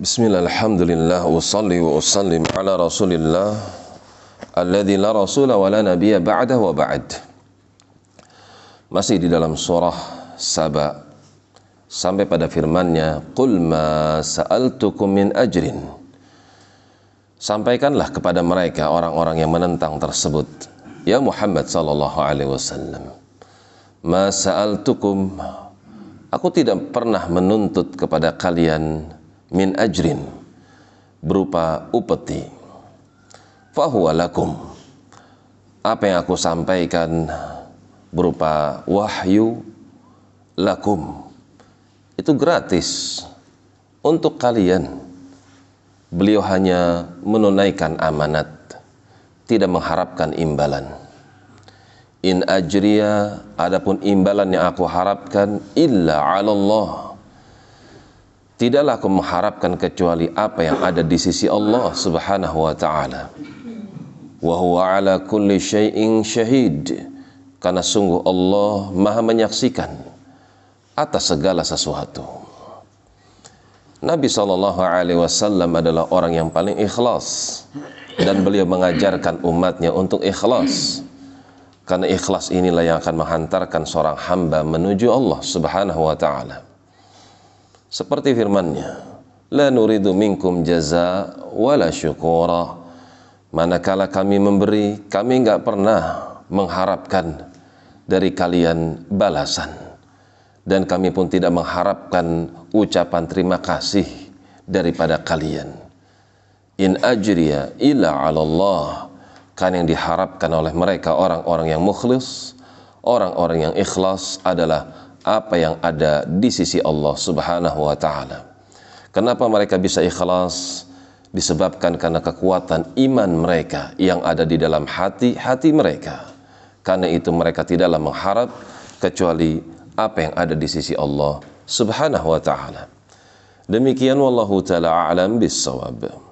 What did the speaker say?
Bismillah, alhamdulillah, usalli wa usallim ala rasulillah alladhi la rasula wa la nabiya ba'dah wa ba'd. Masih di dalam surah Saba Sampai pada firmannya Qul ma sa'altukum min ajrin. Sampaikanlah kepada mereka orang-orang yang menentang tersebut Ya Muhammad sallallahu alaihi wasallam Ma sa'altukum? Aku tidak pernah menuntut kepada kalian min ajrin berupa upeti. Fahuwa lakum. Apa yang aku sampaikan berupa wahyu lakum. Itu gratis untuk kalian. Beliau hanya menunaikan amanat tidak mengharapkan imbalan. In ajriya adapun imbalan yang aku harapkan illa 'ala Allah Tidaklah aku mengharapkan kecuali apa yang ada di sisi Allah Subhanahu wa taala. Wa huwa ala kulli syai'in syahid. Karena sungguh Allah Maha menyaksikan atas segala sesuatu. Nabi sallallahu alaihi wasallam adalah orang yang paling ikhlas dan beliau mengajarkan umatnya untuk ikhlas. Karena ikhlas inilah yang akan menghantarkan seorang hamba menuju Allah Subhanahu wa taala. Seperti firman-Nya, "La nuridu minkum jaza wala syukura." Manakala kami memberi, kami enggak pernah mengharapkan dari kalian balasan. Dan kami pun tidak mengharapkan ucapan terima kasih daripada kalian. In ajriya illa Allah. Kan yang diharapkan oleh mereka orang-orang yang mukhlis, orang-orang yang ikhlas adalah apa yang ada di sisi Allah Subhanahu wa taala. Kenapa mereka bisa ikhlas? Disebabkan karena kekuatan iman mereka yang ada di dalam hati-hati mereka. Karena itu mereka tidaklah mengharap kecuali apa yang ada di sisi Allah Subhanahu wa taala. Demikian wallahu taala a'lam bissawab.